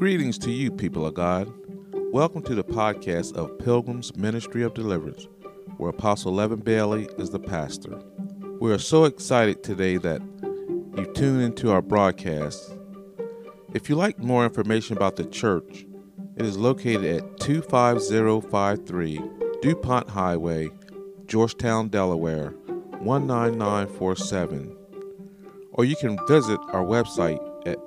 Greetings to you, people of God. Welcome to the podcast of Pilgrim's Ministry of Deliverance, where Apostle Levin Bailey is the pastor. We are so excited today that you tune into our broadcast. If you like more information about the church, it is located at 25053 DuPont Highway, Georgetown, Delaware 19947. Or you can visit our website at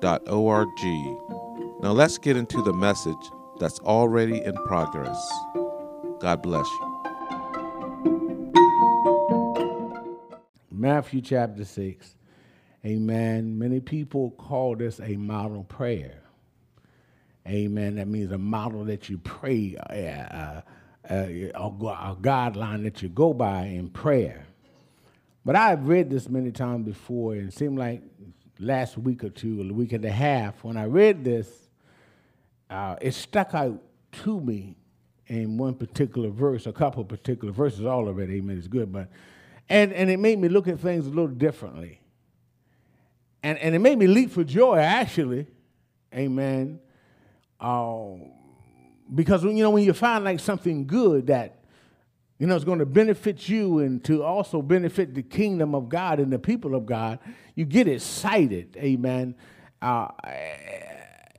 pilgrimsministry.org. Now let's get into the message that's already in progress. God bless you. Matthew chapter 6. Amen. Many people call this a model prayer. Amen. That means a model that you pray, uh, uh, uh, a guideline that you go by in prayer. But I've read this many times before, and it seemed like last week or two, a week and a half, when I read this, uh, it stuck out to me in one particular verse, a couple of particular verses, all of it, amen, is good, but, and, and it made me look at things a little differently. And, and it made me leap for joy, actually, amen, uh, because, you know, when you find like something good that you know, it's going to benefit you and to also benefit the kingdom of God and the people of God. You get excited, amen. Uh,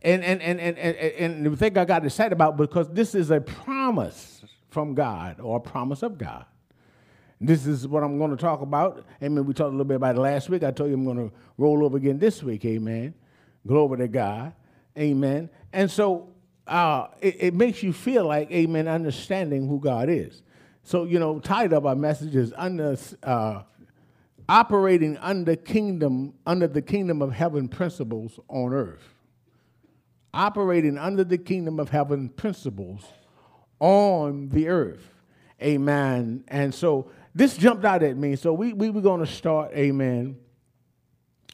and, and, and, and, and, and the thing I got excited about because this is a promise from God or a promise of God. This is what I'm going to talk about. Amen. We talked a little bit about it last week. I told you I'm going to roll over again this week. Amen. Glory to God. Amen. And so uh, it, it makes you feel like, amen, understanding who God is. So, you know, tied up our message is under, uh, operating under kingdom, under the kingdom of heaven principles on earth. Operating under the kingdom of heaven principles on the earth. Amen. And so this jumped out at me. So we, we were going to start, amen.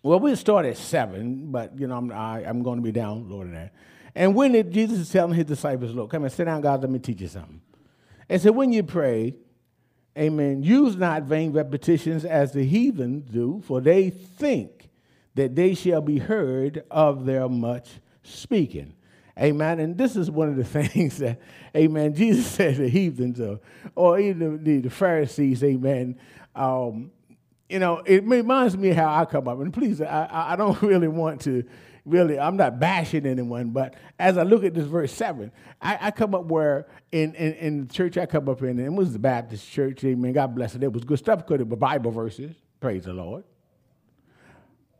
Well, we'll start at seven, but, you know, I'm, I, am i am going to be down Lord, that. And when did Jesus is telling his disciples, look, come and sit down, guys, let me teach you something. And so when you pray, amen, use not vain repetitions as the heathen do, for they think that they shall be heard of their much speaking. Amen. And this is one of the things that, amen, Jesus said the heathens or, or even the, the Pharisees, amen. Um, you know, it reminds me how I come up. And please, I, I don't really want to really, I'm not bashing anyone, but as I look at this verse 7, I, I come up where in, in, in, the church I come up in, and it was the Baptist church, amen, God bless it. It was good stuff because it was Bible verses, praise the Lord.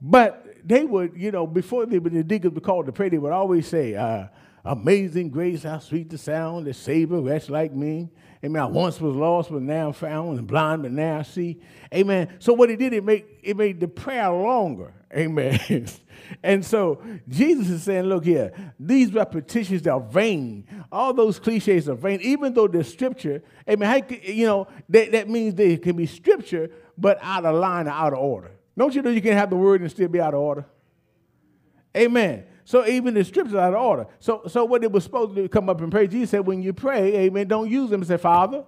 But they would, you know, before they, would the deacons would call to pray, they would always say, uh, Amazing grace, how sweet the sound that saved a wretch like me. Amen. I once was lost, but now I'm found, and blind, but now I see. Amen. So what it did, it made it made the prayer longer. Amen. and so Jesus is saying, look here, these repetitions are vain. All those cliches are vain, even though the scripture, amen, you know, that, that means they can be scripture, but out of line or out of order. Don't you know you can have the word and still be out of order? Amen. So even the scriptures are out of order. So, so what it was supposed to come up and pray, Jesus said, when you pray, amen, don't use them say, Father,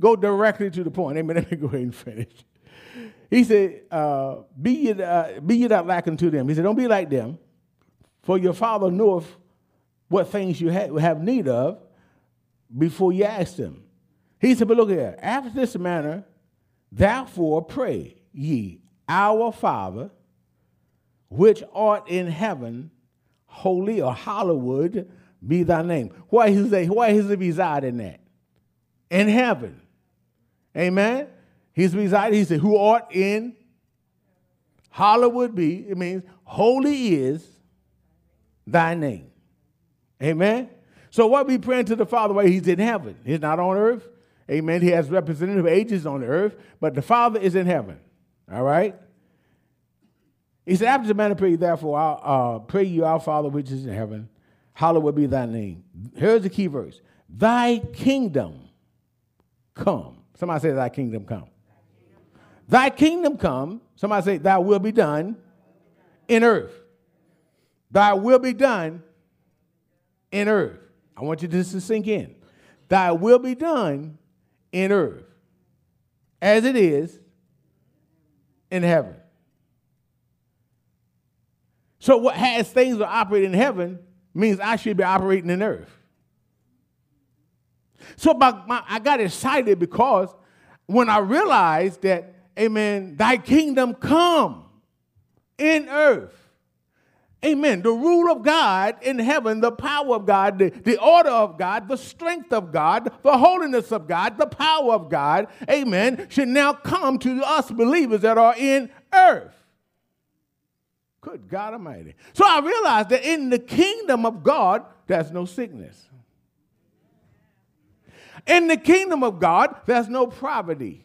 go directly to the point. Amen. Let me go ahead and finish. He said, uh, be, ye, uh, be ye not lacking to them. He said, don't be like them, for your father knoweth what things you ha- have need of before you ask them. He said, but look here, after this manner, therefore pray ye, our Father, which art in heaven, holy or hallowed be thy name. Why is it, why is he residing in that? In heaven. Amen. He's residing, he said, who art in hallowed be, it means holy is thy name. Amen. So what we praying to the Father while he's in heaven. He's not on earth. Amen. He has representative ages on the earth, but the Father is in heaven. All right? He said, After the manner pray, therefore, I uh, pray you, our Father which is in heaven, hallowed be thy name. Here's the key verse Thy kingdom come. Somebody say, Thy kingdom come. Thy kingdom come. Somebody say, Thy will be done in earth. Thy will be done in earth. I want you just to sink in. Thy will be done in earth as it is in heaven. So what has things that operate in heaven means I should be operating in earth. So my, my, I got excited because when I realized that, amen, thy kingdom come in earth. Amen. The rule of God in heaven, the power of God, the, the order of God, the strength of God, the holiness of God, the power of God, amen, should now come to us believers that are in earth. Good God Almighty. So I realized that in the kingdom of God, there's no sickness. In the kingdom of God, there's no poverty.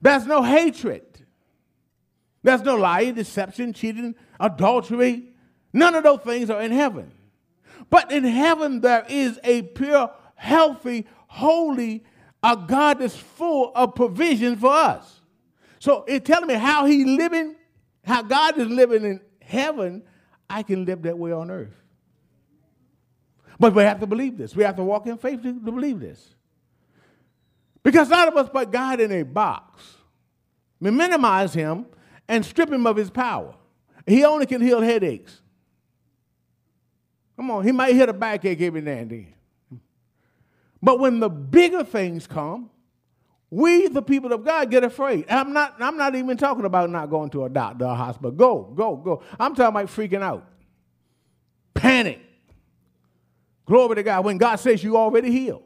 There's no hatred. There's no lying, deception, cheating, adultery. None of those things are in heaven. But in heaven, there is a pure, healthy, holy, a God that's full of provision for us. So it's telling me how He living, how God is living in heaven, I can live that way on earth. But we have to believe this. We have to walk in faith to, to believe this. Because none of us put God in a box. We minimize him and strip him of his power. He only can heal headaches. Come on, he might hit a backache every now and then. But when the bigger things come, we, the people of God, get afraid. I'm not, I'm not even talking about not going to a doctor or a hospital. Go, go, go. I'm talking about freaking out. Panic. Glory to God. When God says you already healed.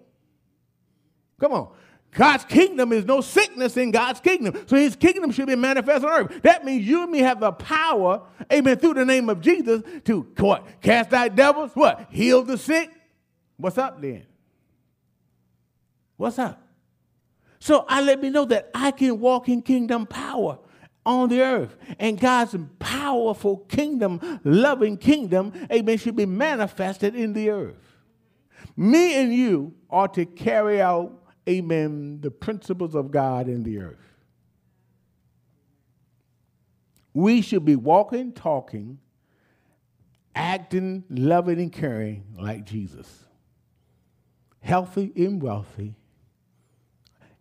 Come on. God's kingdom is no sickness in God's kingdom. So his kingdom should be manifest on earth. That means you and me have the power, amen, through the name of Jesus to what? Cast out devils, what? Heal the sick. What's up then? What's up? So I let me know that I can walk in kingdom power on the earth. And God's powerful kingdom, loving kingdom, amen, should be manifested in the earth. Me and you are to carry out, amen, the principles of God in the earth. We should be walking, talking, acting, loving, and caring like Jesus. Healthy and wealthy.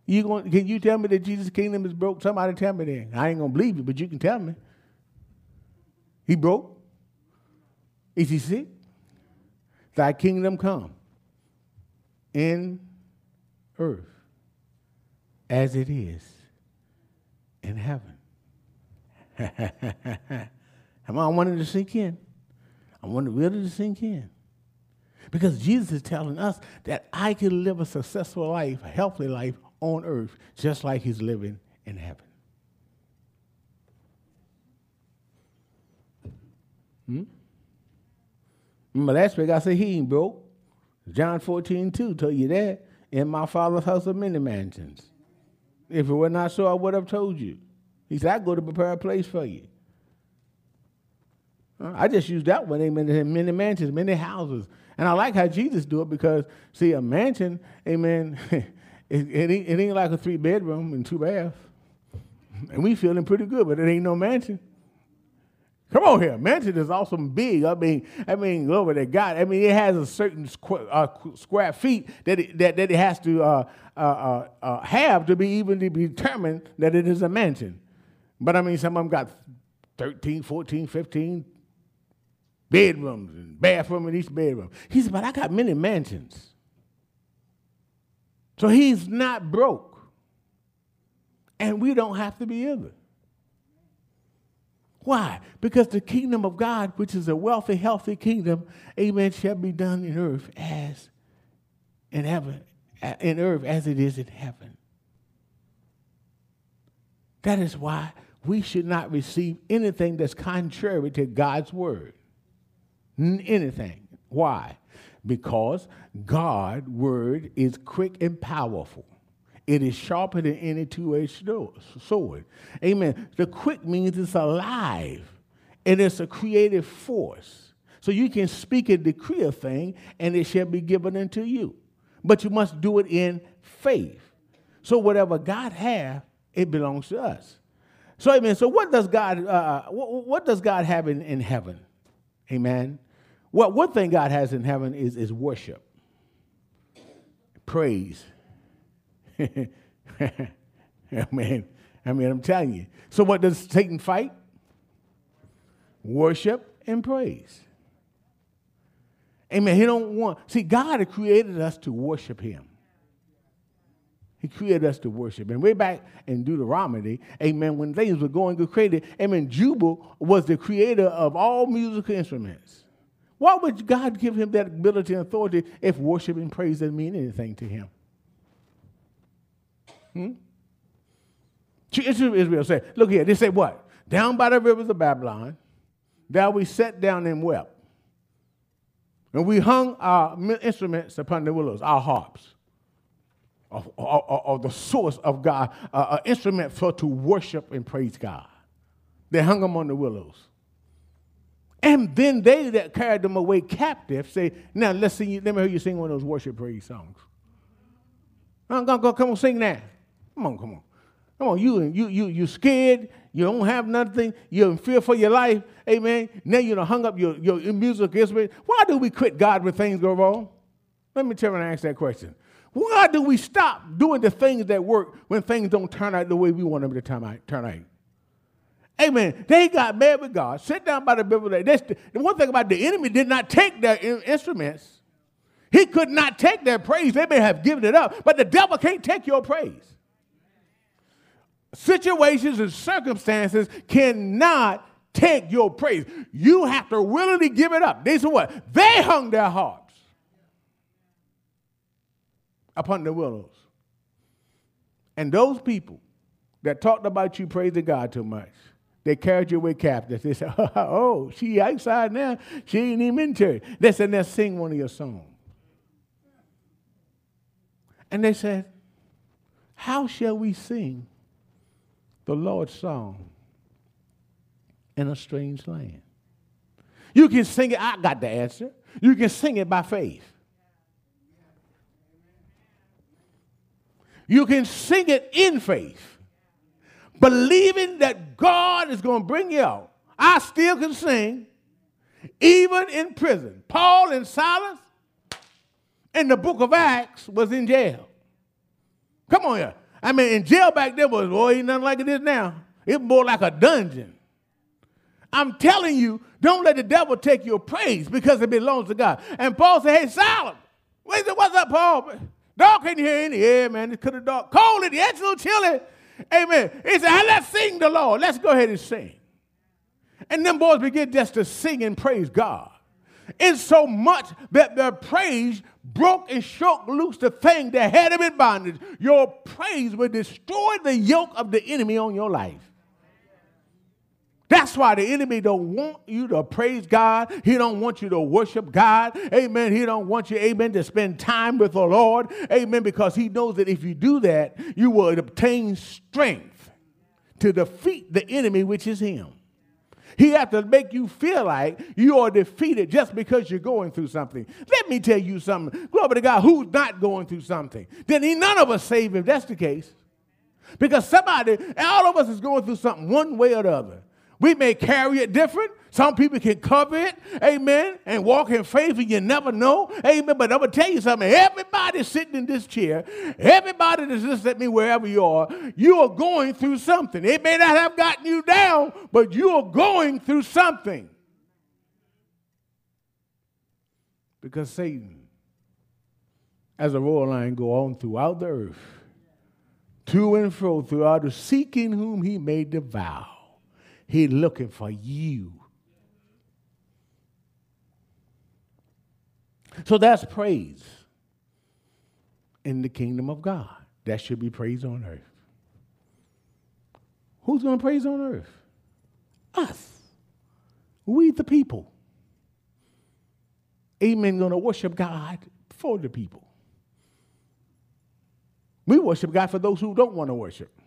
You going, can you tell me that Jesus' kingdom is broke? Somebody tell me that. I ain't to believe you, but you can tell me. He broke? Is he sick? Thy kingdom come in earth as it is in heaven. On, I wanted to sink in. I wanted really to sink in. Because Jesus is telling us that I can live a successful life, a healthy life on earth, just like he's living in heaven. Hmm? Remember last week I said he ain't broke. John 14, 2 told you that. In my father's house are many mansions. If it were not so, I would have told you. He said, I go to prepare a place for you. I just used that one. Amen. Many mansions, many houses. And I like how Jesus do it because, see, a mansion, amen, it, it, ain't, it ain't like a three bedroom and two baths. And we feeling pretty good, but it ain't no mansion. Come on here, mansion is awesome big. I mean, I mean, glory to God. I mean, it has a certain squ- uh, square feet that it, that, that it has to uh, uh, uh, uh, have to be even to be determined that it is a mansion. But I mean, some of them got 13, 14, 15 bedrooms and bathroom in each bedroom. He said, but I got many mansions. So he's not broke. And we don't have to be either. Why? Because the kingdom of God, which is a wealthy, healthy kingdom, amen, shall be done in earth as in heaven, in earth as it is in heaven. That is why we should not receive anything that's contrary to God's word. Anything. Why? Because God's word is quick and powerful. It is sharper than any two-edged sword. Amen. The quick means it's alive and it's a creative force. So you can speak and decree a thing and it shall be given unto you. But you must do it in faith. So whatever God have, it belongs to us. So amen. So what does God uh, what, what, does God have in, in heaven? Amen. Well, one thing God has in heaven is, is worship, praise, I, mean, I mean, I'm telling you. So what does Satan fight? worship and praise. Amen. He don't want, see, God created us to worship him. He created us to worship. And way back in Deuteronomy, amen, when things were going good, created, amen, Jubal was the creator of all musical instruments. Why would God give him that ability and authority if worship and praise didn't mean anything to him? Hmm? Israel said, look here, they say what? Down by the rivers of Babylon, there we sat down and wept. And we hung our instruments upon the willows, our harps of, of, of the source of God, an instrument for to worship and praise God. They hung them on the willows. And then they that carried them away captive say, now let's sing, let me hear you sing one of those worship praise songs. Come on, come on, sing that. Come on, come on. Come on, you you you you scared, you don't have nothing, you're in fear for your life. Amen. Now you done hung up your, your music instrument. Why do we quit God when things go wrong? Let me tell you and ask that question. Why do we stop doing the things that work when things don't turn out the way we want them to turn out? Turn out? Amen. They got mad with God. Sit down by the Bible. The, one thing about the enemy did not take their instruments. He could not take their praise. They may have given it up, but the devil can't take your praise. Situations and circumstances cannot take your praise. You have to willingly give it up. They said what? They hung their heart upon the willows. And those people that talked about you praising God too much, they carried you away captive. They said, oh, she outside now. She ain't even in church. They said, let's sing one of your songs. And they said, how shall we sing the Lord's song in a strange land? You can sing it. I got the answer. You can sing it by faith. You can sing it in faith, believing that God is going to bring you out. I still can sing, even in prison. Paul and Silas in the book of Acts was in jail. Come on here. I mean, in jail back then was, boy, ain't nothing like it is now. It's more like a dungeon. I'm telling you, don't let the devil take your praise because it belongs to God. And Paul said, hey, Silas, what's up, Paul? Dog can't hear any. Yeah, man, it could have dog. Cold it, it's a little chilly. Amen. He said, ah, let's sing the Lord. Let's go ahead and sing. And them boys begin just to sing and praise God. It's so much that their praise broke and shook loose the thing that had them in bondage. Your praise will destroy the yoke of the enemy on your life. That's why the enemy don't want you to praise God. He don't want you to worship God. Amen. He don't want you, amen, to spend time with the Lord. Amen. Because he knows that if you do that, you will obtain strength to defeat the enemy, which is him. He has to make you feel like you are defeated just because you're going through something. Let me tell you something. Glory to God, who's not going through something? Then he none of us save if that's the case. Because somebody, all of us is going through something one way or the other. We may carry it different. Some people can cover it, amen, and walk in faith, and you never know, amen. But I'm gonna tell you something. Everybody sitting in this chair, everybody that's listening at me wherever you are, you are going through something. It may not have gotten you down, but you are going through something. Because Satan, as a royal lion, go on throughout the earth, to and fro throughout the seeking whom he may devour. He's looking for you. So that's praise in the kingdom of God. That should be praise on earth. Who's going to praise on earth? Us. We, the people. Amen. Going to worship God for the people. We worship God for those who don't want to worship.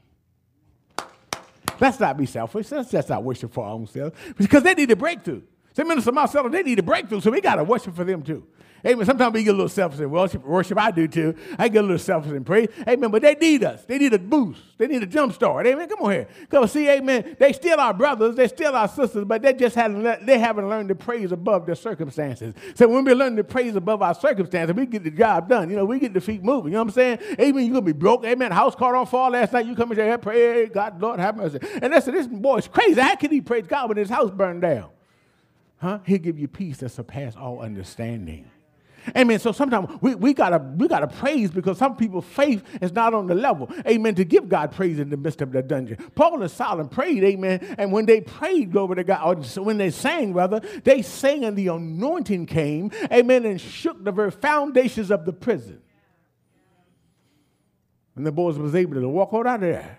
Let's not be selfish. Let's just not worship for our own selves because they need a breakthrough. Say, Minister Marcelo, they need a breakthrough, so we got to worship for them too. Amen. Sometimes we get a little selfish in worship. Worship, I do too. I get a little selfish in praise. Amen. But they need us. They need a boost. They need a jump start. Amen. Come on here. Because see, amen. They still our brothers. They still our sisters, but they just haven't they haven't learned to praise above their circumstances. So when we learn to praise above our circumstances, we get the job done. You know, we get the feet moving. You know what I'm saying? Amen. You're gonna be broke. Amen. House caught on fire last night. You come in here, pray, God, Lord, have mercy. And listen, this boy is crazy. How can he praise God when his house burned down? huh? He'll give you peace that surpasses all understanding. Amen. So sometimes we, we gotta we gotta praise because some people's faith is not on the level. Amen. To give God praise in the midst of the dungeon. Paul and Silas prayed, amen. And when they prayed, glory to God, or when they sang, rather, they sang and the anointing came, amen, and shook the very foundations of the prison. And the boys was able to walk out of there.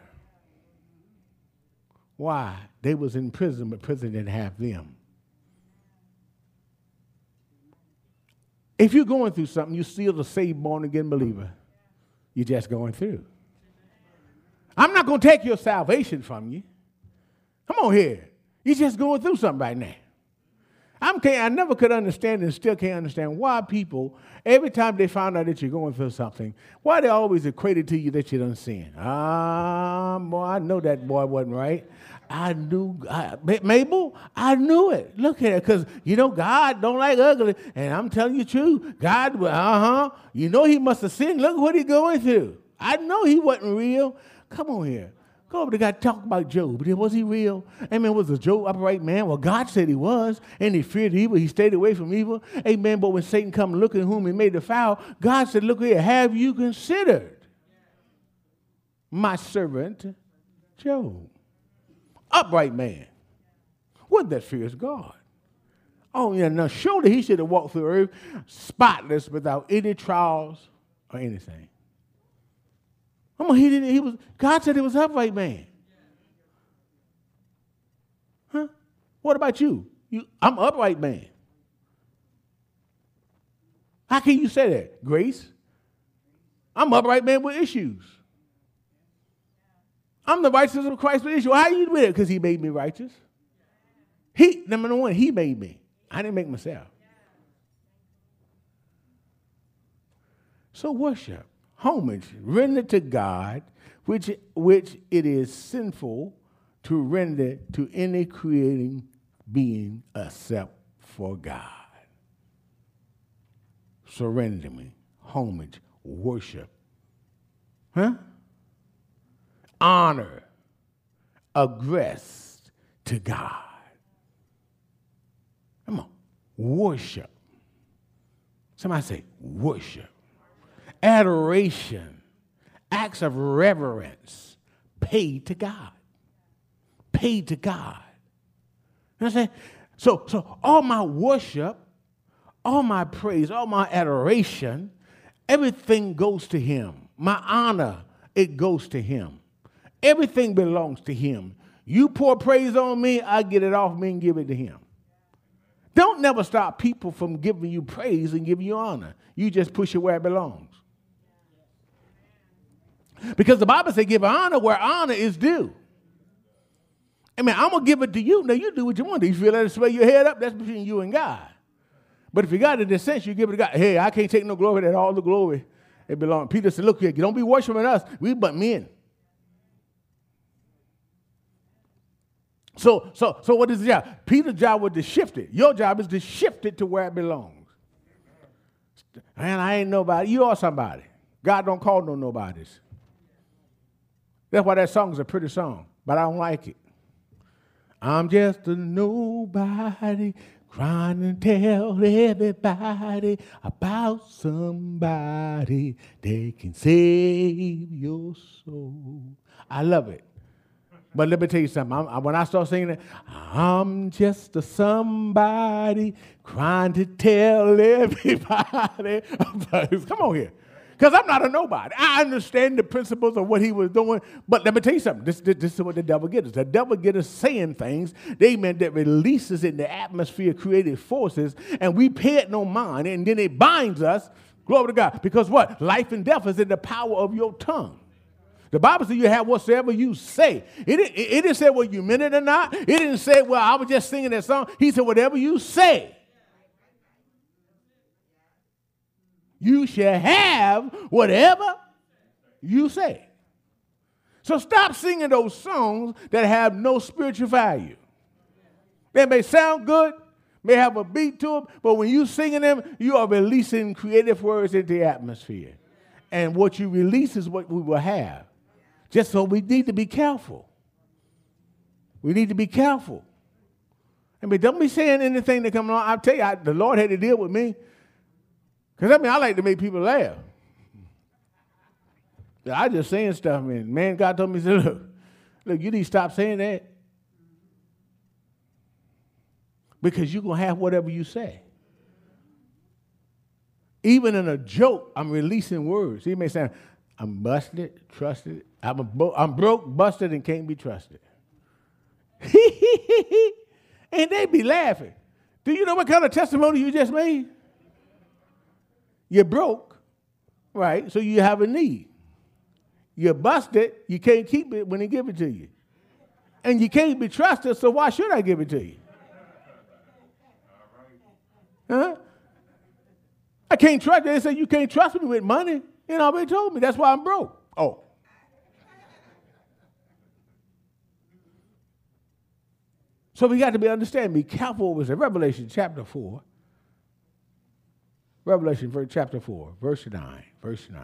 Why? They was in prison, but prison didn't have them. If you're going through something, you're still a saved, born again believer. You're just going through. I'm not going to take your salvation from you. Come on here. You're just going through something right now. I'm I never could understand and still can't understand why people, every time they find out that you're going through something, why they always equate it to you that you done sin. Ah, boy, I know that boy wasn't right. I knew, I, Mabel, I knew it. Look at it, because, you know, God don't like ugly. And I'm telling you truth. God, uh-huh, you know he must have sinned. Look what he's going through. I know he wasn't real. Come on here. Go over to God, talk about Job. Was he real? Amen. Was a Job upright man? Well, God said he was, and he feared evil. He stayed away from evil. Amen. But when Satan come looking whom he made the foul, God said, Look here, have you considered my servant Job? Upright man. What that fears God. Oh, yeah, now surely he should have walked through earth spotless without any trials or anything. Come on, he didn't, he was, God said he was upright man. Huh? What about you? you? I'm upright man. How can you say that? Grace? I'm upright man with issues. I'm the righteousness of Christ with issue. How you do it? Because he made me righteous. He, number one, he made me. I didn't make myself. So worship, homage, render to God, which, which it is sinful to render to any creating being except for God. Surrender me, homage, worship. Huh? Honor, aggress to God. Come on, worship. Somebody say worship. Adoration, acts of reverence paid to God. Paid to God. You know what I'm saying? So, so all my worship, all my praise, all my adoration, everything goes to Him. My honor, it goes to Him. Everything belongs to Him. You pour praise on me, I get it off me and give it to Him. Don't never stop people from giving you praise and giving you honor. You just push it where it belongs. Because the Bible says, give honor where honor is due. I mean, I'm gonna give it to you. Now you do what you want. Do you feel that sway your head up? That's between you and God. But if you got this sense, you give it to God. Hey, I can't take no glory that all the glory it belongs. Peter said, Look here, don't be worshiping us. We but men. So, so, so what is the job? Peter's job was to shift it. Your job is to shift it to where it belongs. Man, I ain't nobody. You are somebody. God don't call no nobodies. That's why that song is a pretty song, but I don't like it. I'm just a nobody trying to tell everybody about somebody that can save your soul. I love it. But let me tell you something. I'm, when I start singing it, I'm just a somebody trying to tell everybody about. Come on here. Because I'm not a nobody. I understand the principles of what he was doing. But let me tell you something. This, this, this is what the devil gets us. The devil gets us saying things, amen, that releases in the atmosphere creative forces, and we pay it no mind, and then it binds us. Glory to God. Because what? Life and death is in the power of your tongue. The Bible says you have whatsoever you say. It, it, it didn't say whether you meant it or not. It didn't say, well, I was just singing that song. He said, whatever you say, you shall have whatever you say. So stop singing those songs that have no spiritual value. They may sound good, may have a beat to them, but when you singing them, you are releasing creative words into the atmosphere. And what you release is what we will have. Just so we need to be careful. We need to be careful. I mean, don't be saying anything that come along. I'll tell you, I, the Lord had to deal with me. Because I mean, I like to make people laugh. I just saying stuff, man. Man, God told me, said, look, look, you need to stop saying that. Because you're going to have whatever you say. Even in a joke, I'm releasing words. He may say, I'm busted, trusted. I'm, a, I'm broke, busted, and can't be trusted. and they be laughing. Do you know what kind of testimony you just made? You're broke, right? So you have a need. You're busted, you can't keep it when they give it to you. And you can't be trusted, so why should I give it to you? Huh? I can't trust. They say you can't trust me with money. You know, they told me that's why I'm broke. Oh. So we got to be understand, be careful with it. Revelation chapter 4. Revelation chapter 4, verse 9. Verse 9.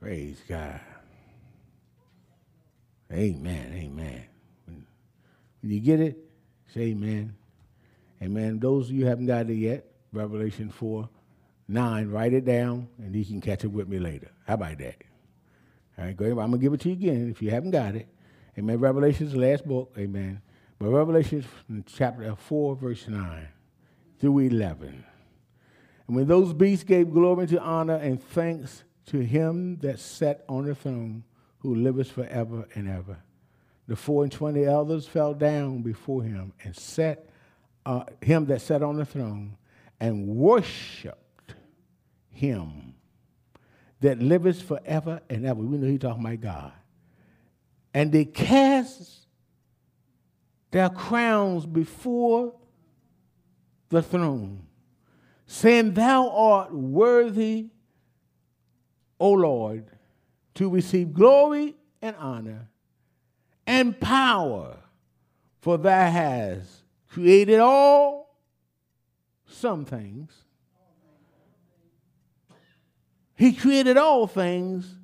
Praise God. Amen. Amen. When, you get it, say amen. Amen. Those of you haven't got it yet, Revelation 4, 9, write it down, and you can catch it with me later. How about that? All right, go ahead. I'm going to give it to you again if you haven't got it. Amen. Revelation's the last book. Amen. But Revelation chapter 4, verse 9 through 11. And when those beasts gave glory to honor and thanks to him that sat on the throne, who liveth forever and ever, the four and twenty elders fell down before him and set uh, him that sat on the throne and worshiped him that liveth forever and ever. We know he's talking about God. And they cast their crowns before the throne, saying, Thou art worthy, O Lord, to receive glory and honor and power, for thou hast created all some things. He created all things,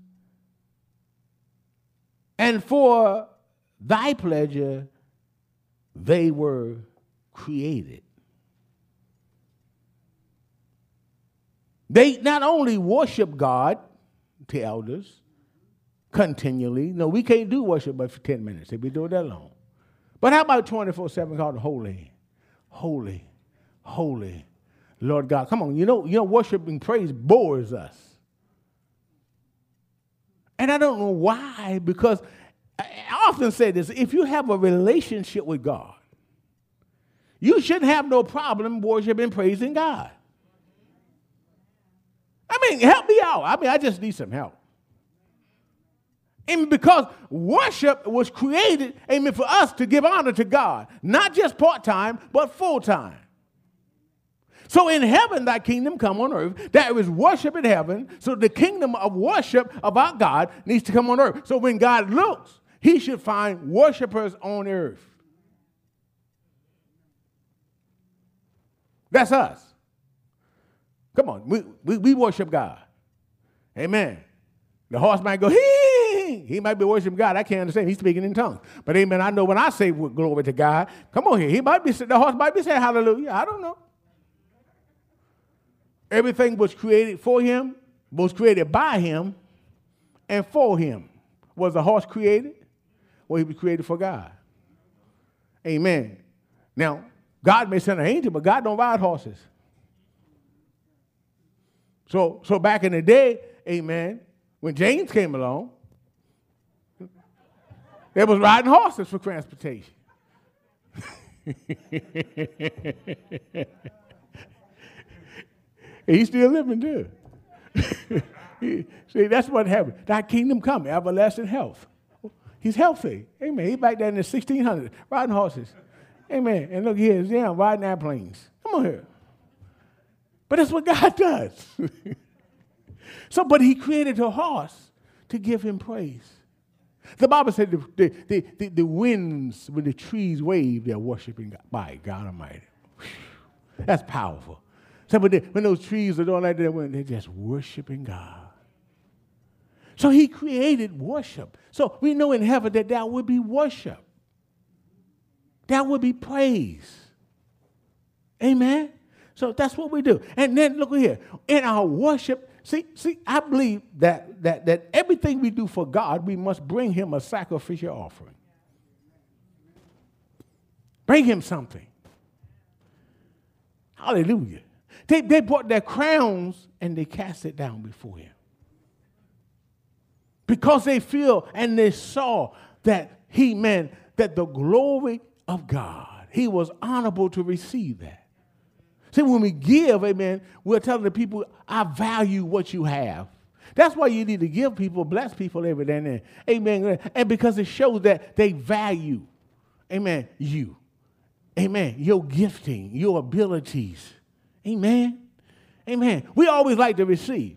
and for thy pleasure they were created. They not only worship God, to elders, continually. No, we can't do worship but for 10 minutes if we do it that long. But how about 24 7 called holy, holy, holy, Lord God? Come on, you know, you know, worship and praise bores us. And I don't know why, because often say this if you have a relationship with God, you shouldn't have no problem worshiping, praising God. I mean, help me out. I mean, I just need some help. And because worship was created, amen, for us to give honor to God, not just part time, but full time. So in heaven, thy kingdom come on earth. There is worship in heaven. So the kingdom of worship about God needs to come on earth. So when God looks, he should find worshipers on earth. That's us. Come on, we, we, we worship God. Amen. The horse might go, hee, he might be worshiping God. I can't understand. He's speaking in tongues. But amen, I know when I say glory to God, come on here. He might be, the horse might be saying hallelujah. I don't know. Everything was created for him, was created by him, and for him. Was the horse created? Well, he was created for God. Amen. Now, God may send an angel, but God don't ride horses. So, so back in the day, amen, when James came along, they was riding horses for transportation. he's still living too. See, that's what happened. That kingdom come, everlasting health. He's healthy. Amen. He's back there in the 1600s, riding horses. Amen. And look here, he's down riding airplanes. Come on here. But that's what God does. so, but he created a horse to give him praise. The Bible said the, the, the, the winds, when the trees wave, they're worshiping God. By God Almighty. That's powerful. So when, they, when those trees are doing like that, they're just worshiping God. So he created worship. So we know in heaven that there will be worship. That would be praise. Amen. So that's what we do. And then look here. In our worship, see, see, I believe that that that everything we do for God, we must bring him a sacrificial offering. Bring him something. Hallelujah. They, they brought their crowns and they cast it down before him. Because they feel and they saw that he meant that the glory of God, he was honorable to receive that. See, when we give, amen, we're telling the people, I value what you have. That's why you need to give people, bless people every day and then. Amen. And because it shows that they value, amen, you. Amen. Your gifting, your abilities. Amen. Amen. We always like to receive.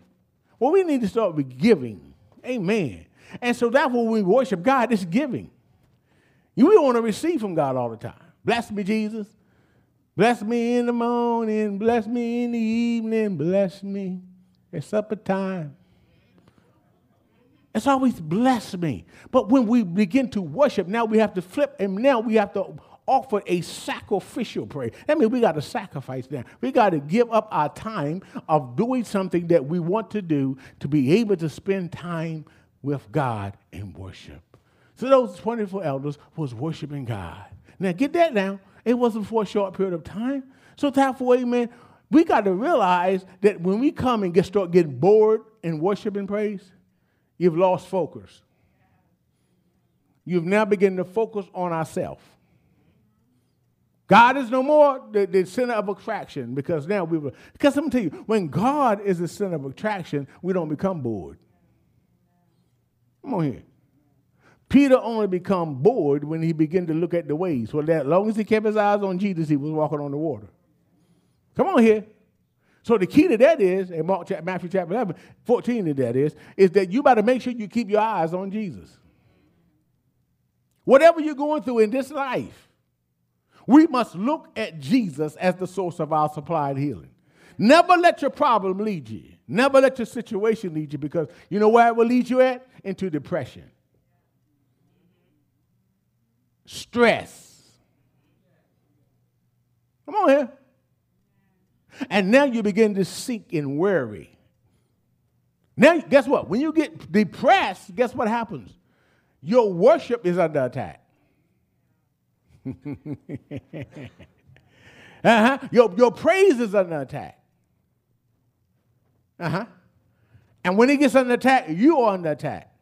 Well, we need to start with giving. Amen. And so that's what we worship God, it's giving. You want to receive from God all the time. Bless me, Jesus. Bless me in the morning. Bless me in the evening. Bless me at supper time. It's always bless me. But when we begin to worship, now we have to flip and now we have to offer a sacrificial prayer. That means we got to sacrifice now. We got to give up our time of doing something that we want to do to be able to spend time with God in worship. So those 24 elders was worshiping God. Now get that now. It wasn't for a short period of time. So therefore, amen, we got to realize that when we come and get start getting bored in worship and praise, you've lost focus. You've now begun to focus on ourselves. God is no more the, the, center of attraction because now we were. Because I'm tell you, when God is the center of attraction, we don't become bored. Come on here. Peter only become bored when he began to look at the waves. Well, as long as he kept his eyes on Jesus, he was walking on the water. Come on here. So the key to that is, in Mark, Matthew chapter 11, 14 to that is, is that you better make sure you keep your eyes on Jesus. Whatever you're going through in this life, we must look at Jesus as the source of our supply and healing. Never let your problem lead you. Never let your situation lead you because you know where it will lead you at? Into depression, stress. Come on here. And now you begin to seek and worry. Now, guess what? When you get depressed, guess what happens? Your worship is under attack. Uh-huh. Your, your praise is under attack. Uh-huh. And when it gets under attack, you are under attack.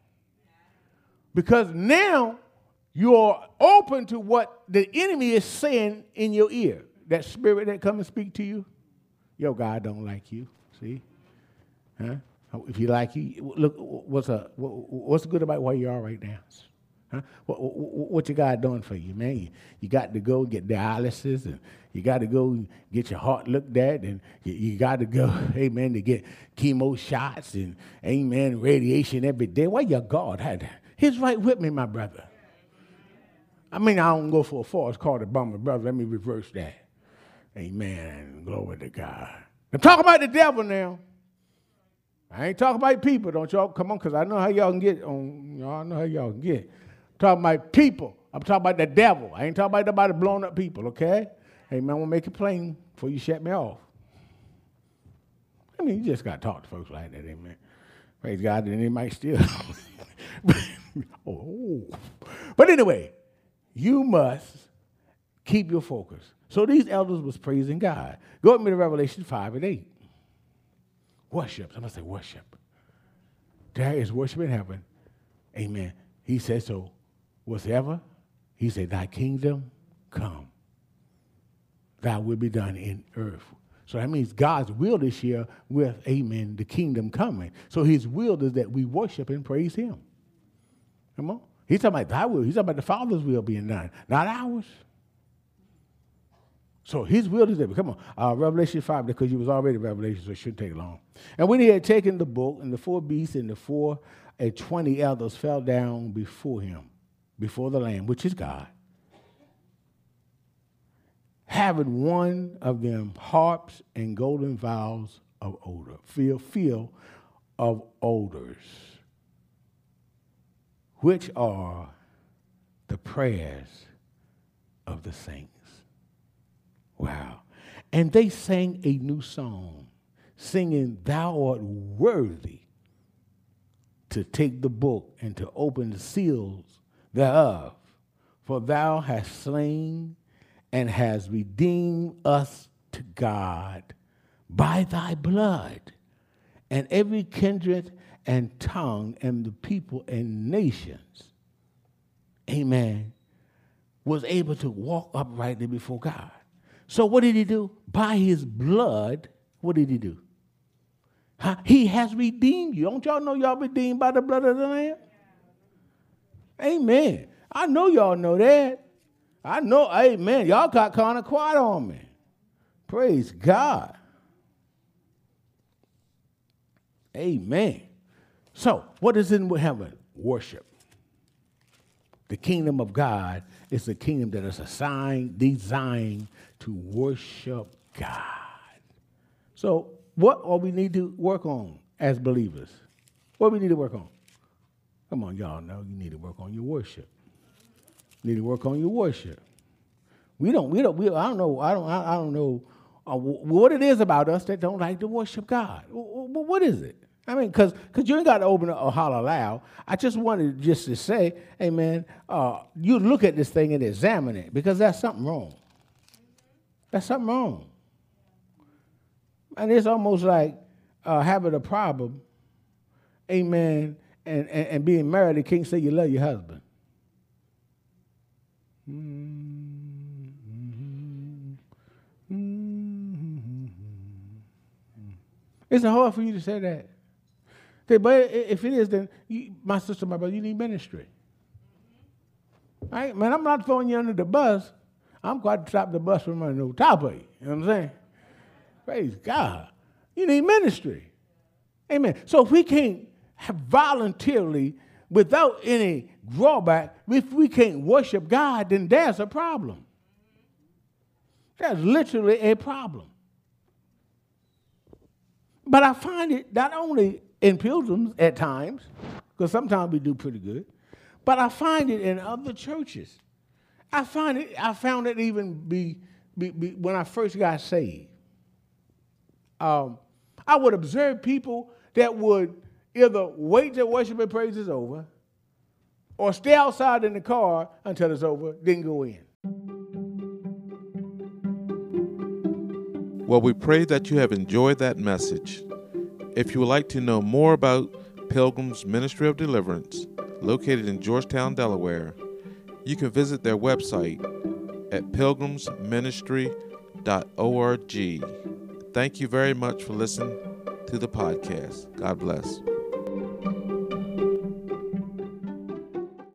Because now you're open to what the enemy is saying in your ear. That spirit that come and speak to you, your God don't like you. See? Huh? If you like you, look, what's, a, what's good about where you are right now? Huh? What, what, what, your God doing for you, man? You, you, got to go get dialysis, and you got to go get your heart looked at, and you, you got to go, amen, to get chemo shots and, amen, radiation every day. Why your God had that? He's right with me, my brother. I mean, I don't go for a false call to my brother. Let me reverse that. Amen. Glory to God. I'm talking about the devil now. I ain't talking about people. Don't y'all come on, because I know how y'all can get on. Y'all know how y'all can get talking about people. I'm talking about the devil. I ain't talking about nobody blowing up people, okay? Hey, man, I want to make it plain before you shut me off. I mean, you just got to talk to folks like that, amen. Praise God, and they might still. oh. But anyway, you must keep your focus. So these elders was praising God. Go with me to Revelation 5 and 8. Worship. Somebody say worship. There is worship in heaven. Amen. He said so whatever, he said, Thy kingdom come. Thy will be done in earth. So that means God's will this year with, amen, the kingdom coming. So his will is that we worship and praise him. Come on. He's talking about thy will. He's talking about the Father's will being done, not ours. So his will is that. Come on. Uh, Revelation 5, because you was already Revelation, so it shouldn't take long. And when he had taken the book, and the four beasts and the four and twenty elders fell down before him before the Lamb, which is God, having one of them harps and golden vials of odor, feel, feel of odors, which are the prayers of the saints. Wow. And they sang a new song, singing, Thou art worthy to take the book and to open the seals thereof. For thou hast slain and hast redeemed us to God by thy blood, and every kindred and tongue and the people and nations, amen, was able to walk uprightly before God. So what did he do? By his blood, what did he do? He has redeemed you. Don't y'all know y'all redeemed by the blood of the Lamb? Amen. I know y'all know that. I know, amen. Y'all got kind of quiet on me. Praise God. Amen. So, what is in heaven? Worship. The kingdom of God is a kingdom that is assigned, designed to worship God. So, what are we need to work on as believers? What we need to work on? Come on, y'all know you need to work on your worship. You need to work on your worship. We don't, we don't, we, I don't know, I don't, I, I don't know uh, what it is about us that don't like to worship God. What is it? I mean, because because you ain't got to open up a holler loud. I just wanted just to say, hey uh, you look at this thing and examine it because that's something wrong. That's something wrong. And it's almost like uh, having a problem, amen, and, and, and being married and can't say you love your husband. It's hard for you to say that. But if it is, then you, my sister, my brother, you need ministry. Right? Man, I'm not throwing you under the bus. I'm quite to stop the bus from running over top of you. You know what I'm saying? Praise God. You need ministry. Amen. So if we can't voluntarily, without any drawback, if we can't worship God, then there's a problem. There's literally a problem. But I find it not only in pilgrims at times, because sometimes we do pretty good, but I find it in other churches. I find it, I found it even be, be, be when I first got saved. Um, I would observe people that would either wait till worship and praise is over or stay outside in the car until it's over, then go in. Well, we pray that you have enjoyed that message. If you would like to know more about Pilgrim's Ministry of Deliverance, located in Georgetown, Delaware, you can visit their website at pilgrimsministry.org. Thank you very much for listening to the podcast. God bless.